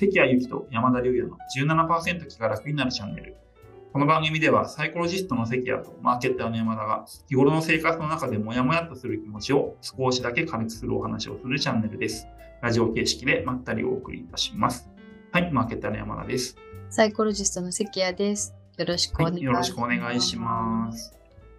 関谷由紀と山田龍也の17%気が楽になるチャンネル。この番組ではサイコロジストの関谷とマーケッターの山田が日頃の生活の中でモヤモヤっとする気持ちを少しだけ軽くするお話をするチャンネルです。ラジオ形式でまったりお送りいたします。はい、マーケッターの山田です。サイコロジストの関谷です。よろしくお願いします。はい、よろしくお願いします。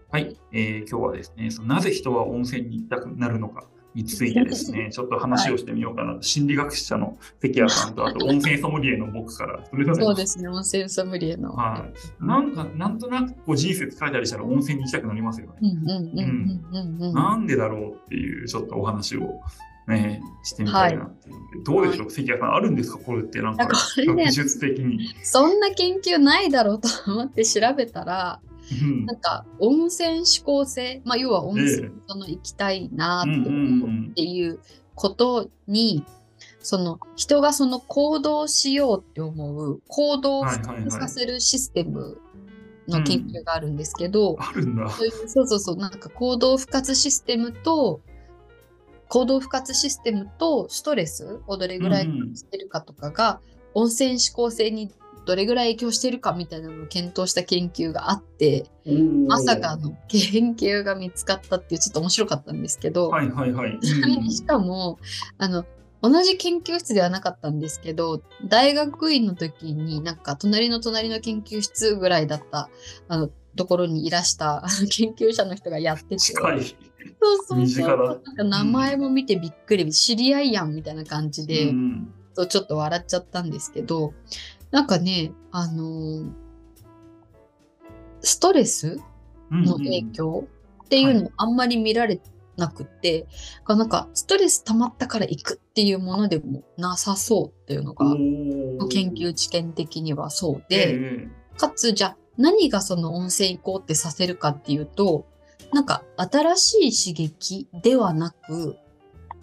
はい、えー今日はですね、そのなぜ人は温泉に行きたくなるのかについてですね、ちょっと話をしてみようかなと、心理学者の関谷さんと、あと温泉ソムリエの僕から、そうですね、温泉ソムリエの。はい、なんか、なんとなくこう人生疲れたりしたら温泉に行きたくなりますよね。うんうんうんうんうんうん。なんでだろうっていうちょっとお話を、ね、してみたいなっていう。ので、どうでしょう、関谷さん、あるんですか、これってなんかあこれね学術的に。そんな研究ないだろうと思って調べたら、うんなんか温泉指向性、まあ、要は温泉にその行きたいなって思うっていうことに、その人がその行動しようって思う行動をさせるシステムの研究があるんですけど。そういうそうそうそう、なんか行動不活システムと、行動不活システムとストレスをどれぐらい感じてるかとかが、温泉指向性にどれぐらい影響してるかみたいなのを検討した研究があって、まさかの研究が見つかったっていうちょっと面白かったんですけど、はいはいはい。しかも、あの、同じ研究室ではなかったんですけど、大学院の時になんか隣の隣の研究室ぐらいだった、あの、ところにいらした 研究者の人がやってて。近い。そうそうなんか名前も見てびっくり、知り合いやんみたいな感じで、うんちょっと笑っちゃったんですけど、なんかね、あのーストレスうんの影響っていうのをあんまり見られなくって、なんかストレス溜まったから行くっていうものでもなさそうっていうのが、研究知見的にはそうで、で、かつじゃあ何がその温泉行こうってさせるかっていうと、なんか新しい刺激ではなく、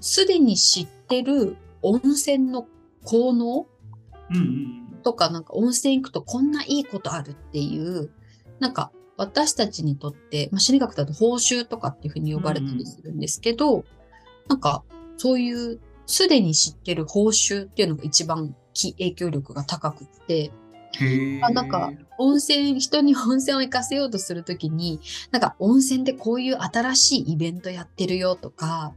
すでに知ってる温泉の効能うんうんとか、なんか温泉行くとこんないいことあるっていう、なんか私たちにとって、まあ、心理学だと報酬とかっていうふうに呼ばれたりするんですけど、なんかそういうすでに知ってる報酬っていうのが一番き影響力が高くって、へあなんか温泉、人に 温泉を行かせようとするときに、なんか温泉でこういう新しいイベントやってるよとか、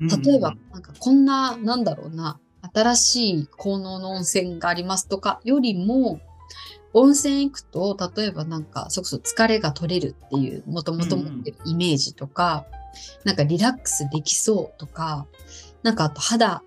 例えば、なんかこんな、なんだろうな、新しい効能の温泉がありますとかよりも、温泉行くと、例えばなんか、そこそ疲れが取れるっていう、もともと持ってるイメージとか、なんかリラックスできそうとか、なんかあと肌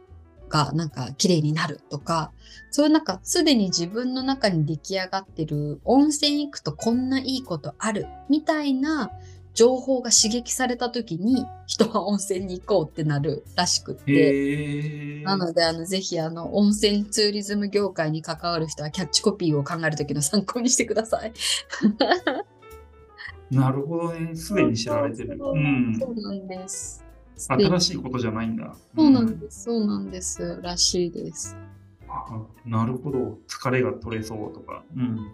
がなんか綺麗になるとか、そういうなんかすでに自分の中に出来上がってる温泉行くとこんないいことあるみたいな情報が刺激された時に人は温泉に行こうってなるらしくって。なので、あの、ぜひ、あの、温泉ツーリズム業界に関わる人はキャッチコピーを考える時の参考にしてください。なるほどね。すでに知られてる。うん。そうなんです。新しいことじゃないんだ。そうなんです。そうなんです。らしいです。あなるほど。疲れが取れそうとか。うん。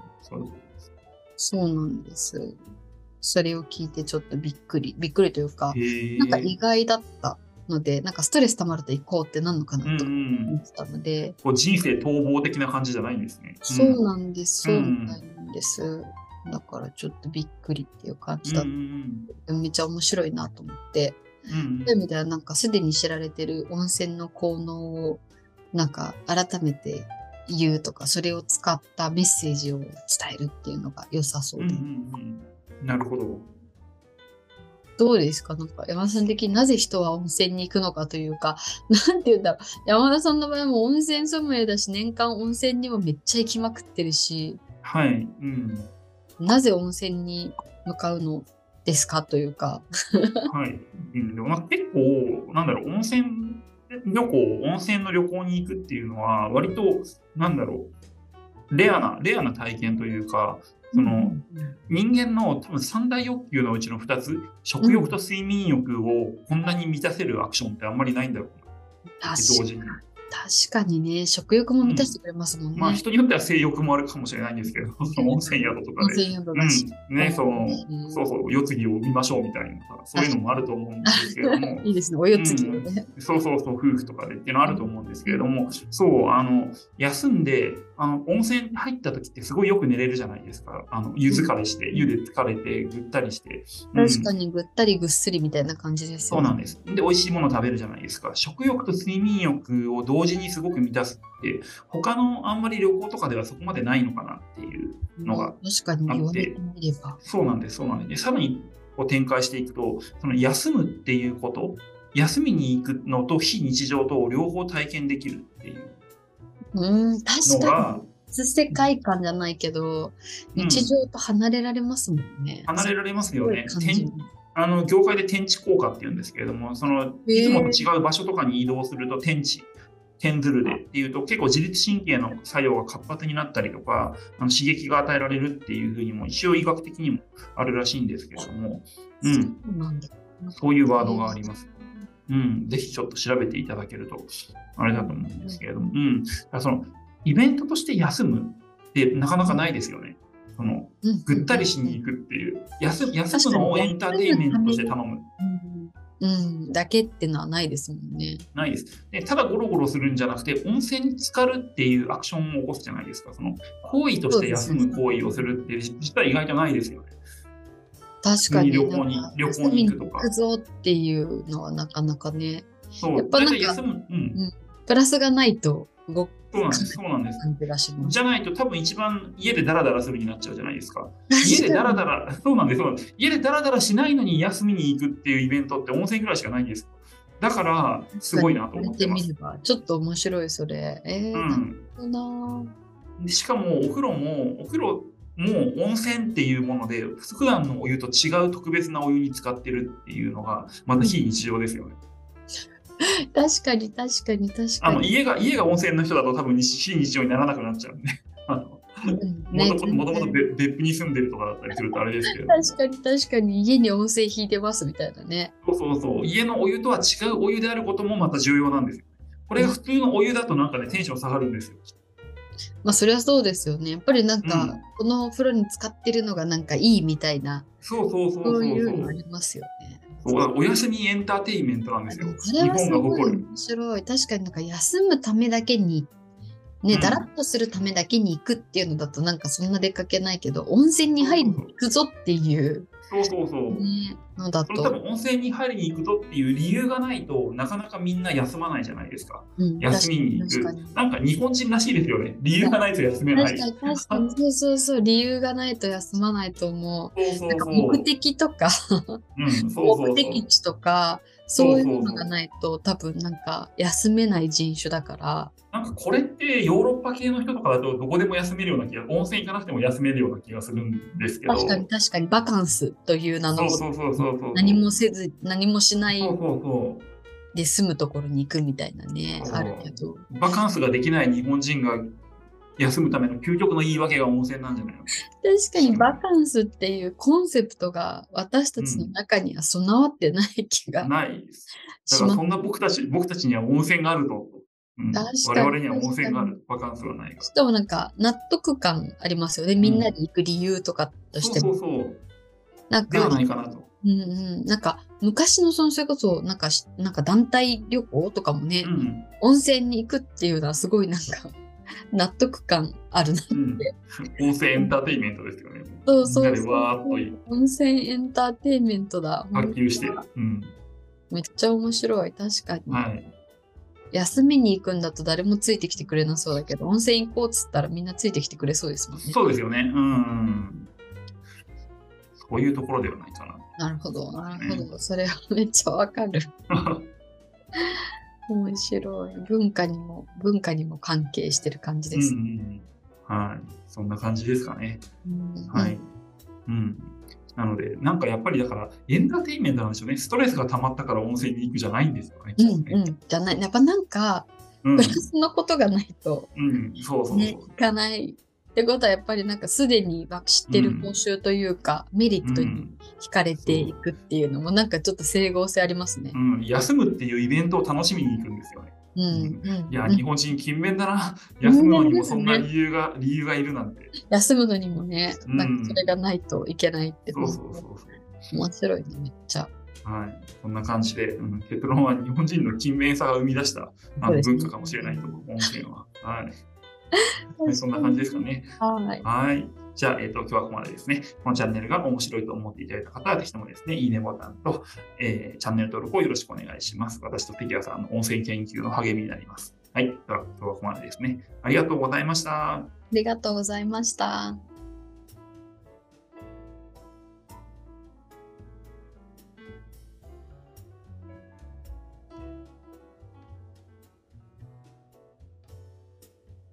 そうなんです。それを聞いてちょっとびっくり。びっくりというか。なんか意外だったので、なんかストレス溜まると行こうってなんのかなとうんうん思ってたので、こう人生逃亡的な感じじゃないんですね。そうなんです。そううんなんです。だからちょっとびっくりっていう感じうんだっうんた。めっちゃ面白いなと思って。うんうんそういう意味ではなんかすでに知られてる温泉の効能をなんか改めて言うとか、それを使ったメッセージを伝えるっていうのが良さそうで。うんうんうんなるほど。どうですか？なんか山田さん的になぜ人は温泉に行くのかというか、なんて言うんだろう。山田さんの場合も温泉ソムリエだし、年間温泉にもめっちゃ行きまくってるし、はい。うん。なぜ温泉に向かうのですか？というか。はい。うん、でもなんか結構、なんだろう、温泉旅行、温泉の旅行に行くっていうのは、割と、なんだろう、レアな、レアな体験というか、その人間の多分三大欲求のうちの2つ、食欲と睡眠欲をこんなに満たせるアクションってあんまりないんだろうな、同時に。確かにね、食欲も満たしてくれますもんね。まあ人によっては性欲もあるかもしれないんですけど、その温泉宿とかで。温泉宿だし。うん、ね、その、うんそうそう、世継ぎを見ましょうみたいな、そういうのもあると思うんですけれども、いいですね、お湯つきでね。そうそうそう、夫婦とかでっていうのはあると思うんですけれども、そう、あの、休んで、あの、温泉入った時ってすごいよく寝れるじゃないですか。あの、湯疲れして、湯で疲れて、ぐったりして。うん確かにぐったりぐっすりみたいな感じですよね。そうなんです。で、美味しいもの食べるじゃないですか。食欲と睡眠欲を同時にすごく満たすって、他のあんまり旅行とかではそこまでないのかなっていうのが確かに言われてみれば。そうなんです、そうなんです。でさらにこう展開していくと、その休むっていうこと、休みに行くのと非日常と両方体験できるっていううん、確のかがに。別世界観じゃないけど、うん日常と離れられますもんね。離れられますよね。あの業界で天地効果っていうんですけれども、そのいつもと違う場所とかに移動すると天地、天ずるでっていうと結構自律神経の作用が活発になったりとか、あの刺激が与えられるっていうふうにも一応医学的にもあるらしいんですけれども、うん、そういうワードがあります。うん、ぜひちょっと調べていただけると、あれだと思うんですけれども、うん、そのイベントとして休むってなかなかないですよね。そのうんぐったりしに行くっていう、休休むのをエンターテインメントとして頼む。うん、うん、だけってのはないですもんね。ないですで。ただゴロゴロするんじゃなくて、温泉に浸かるっていうアクションを起こすじゃないですか。その行為として休む行為をするって実は意外とないですよね。確かに。旅行に旅行に行くとか行くぞっていうのはなかなかね、そう。やっぱなんか大体休む、うん。プラスがないと動くそうなんです。そうなんです。感じがします。じゃないと多分一番家でダラダラするになっちゃうじゃないですか。家でダラダラ、そうなんです。そうなんです家でダラダラしないのに休みに行くっていうイベントって温泉ぐらいしかないんです。だから、すごいなと思ってます。ちょっと面白い、それ。えー、うん。な。でしかも、お風呂も、お風呂も温泉っていうもので、普段のお湯と違う特別なお湯に使ってるっていうのが、また非日常ですよね。確かに、確かに、確あの、かに。家が、家が温泉の人だと多分非日常にならなくなっちゃうんで。あのうんもともともと別別府に住んでるとかだったりするとあれですけど。確かに、確かに、家に温泉引いてますみたいなね。そうそうそう。家のお湯とは違うお湯であることもまた重要なんですよ。これが普通のお湯だとなんかね、テンション下がるんですよ。まあ、それはそうですよね。やっぱりなんか、うんこのお風呂に使ってるのがなんかいいみたいな、そうそうそうそそうういうのあ。りますよね。そうお休みエンターテインメントなんですよ。これ日本が誇る。面白い。確かになんか休むためだけに、ね、うんだらっとするためだけに行くっていうのだとなんかそんな出かけないけど、温泉に入りに行くぞっていう、そうそうそう。ね、のだと、それ多分温泉に入りに行くぞっていう理由がないとなかなかみんな休まないじゃないですか。うん休みに行く。なんか日本人らしいですよね。理由がないと休めない。確かに確かに そうそうそう理由がないと休まないと思う。そうそうなんかそう。目的とかうん、そうそうそう。目的地とかそういうのがないと多分なんか休めない人種だからなんかこれってヨーロッパ系の人とかだとどこでも休めるような気が、温泉行かなくても休めるような気がするんですけど。確かに確かにバカンスという名の。何もせず何もしないで住むところに行くみたいなねあるけどう。バカンスができない日本人が休むための究極の言い訳が温泉なんじゃないの？確かにバカンスっていうコンセプトが私たちの中には備わってない気がないです。だからそんな僕たち、僕たちには温泉があると。うん、確我々には温泉がある。バカンスはない。しかもなんか納得感ありますよねみんなで行く理由とかとしても、そうそうそう。なんではかないかなと。うんうん、なんか昔のそのそれこそなんかしなんか団体旅行とかもね、うん。温泉に行くっていうのはすごいなんか 納得感あるな。うん。温泉エンターテインメントですよね。そうそうみんなでわーっとい温泉エンターテインメントだ。波及して。うん。めっちゃ面白い。確かに。はい。休みに行くんだと誰もついてきてくれなそうだけど、温泉行こうっつったらみんなついてきてくれそうですもんね。そうですよね。うん。そういうところではないかな。なるほど、なるほど。それはめっちゃわかる。面白い。文化にも、文化にも関係してる感じうんうです。ん。はい。そんな感じですかね。うんはい。うん。なので、なんかやっぱりだから、エンターテインメントなんでしょうね。ストレスが溜まったから温泉に行くじゃないんですよね。うんうん。じゃない。やっぱなんか、うんプラスのことがないと、うん。そうそうそう。ね、いかない。ってことはやっぱりなんかすでに知ってる報酬というか、メリットにうん惹かれていくっていうのもなんかちょっと整合性ありますねう。ん、休むっていうイベントを楽しみに行くんですよね。うんうんいや、うん日本人勤勉だな。休むのにもそんな理由が、理由がいるなんて。休むのにもね、うんなんかそれがないといけないって、そうそうそうそう。面白いね、めっちゃ。はい、こんな感じで、うん、結論は日本人の勤勉さが生み出したあ文化かもしれないと思う、温泉は。はい、はい、そんな感じですかね。はい。はい。じゃあ、えっ、と、今日はここまでですね。このチャンネルが面白いと思っていただいた方は、ぜひともですね、いいねボタンと、えーチャンネル登録をよろしくお願いします。私と関谷さんの温泉研究の励みになります。はい。では、今日はここまでですね。ありがとうございました。ありがとうございました。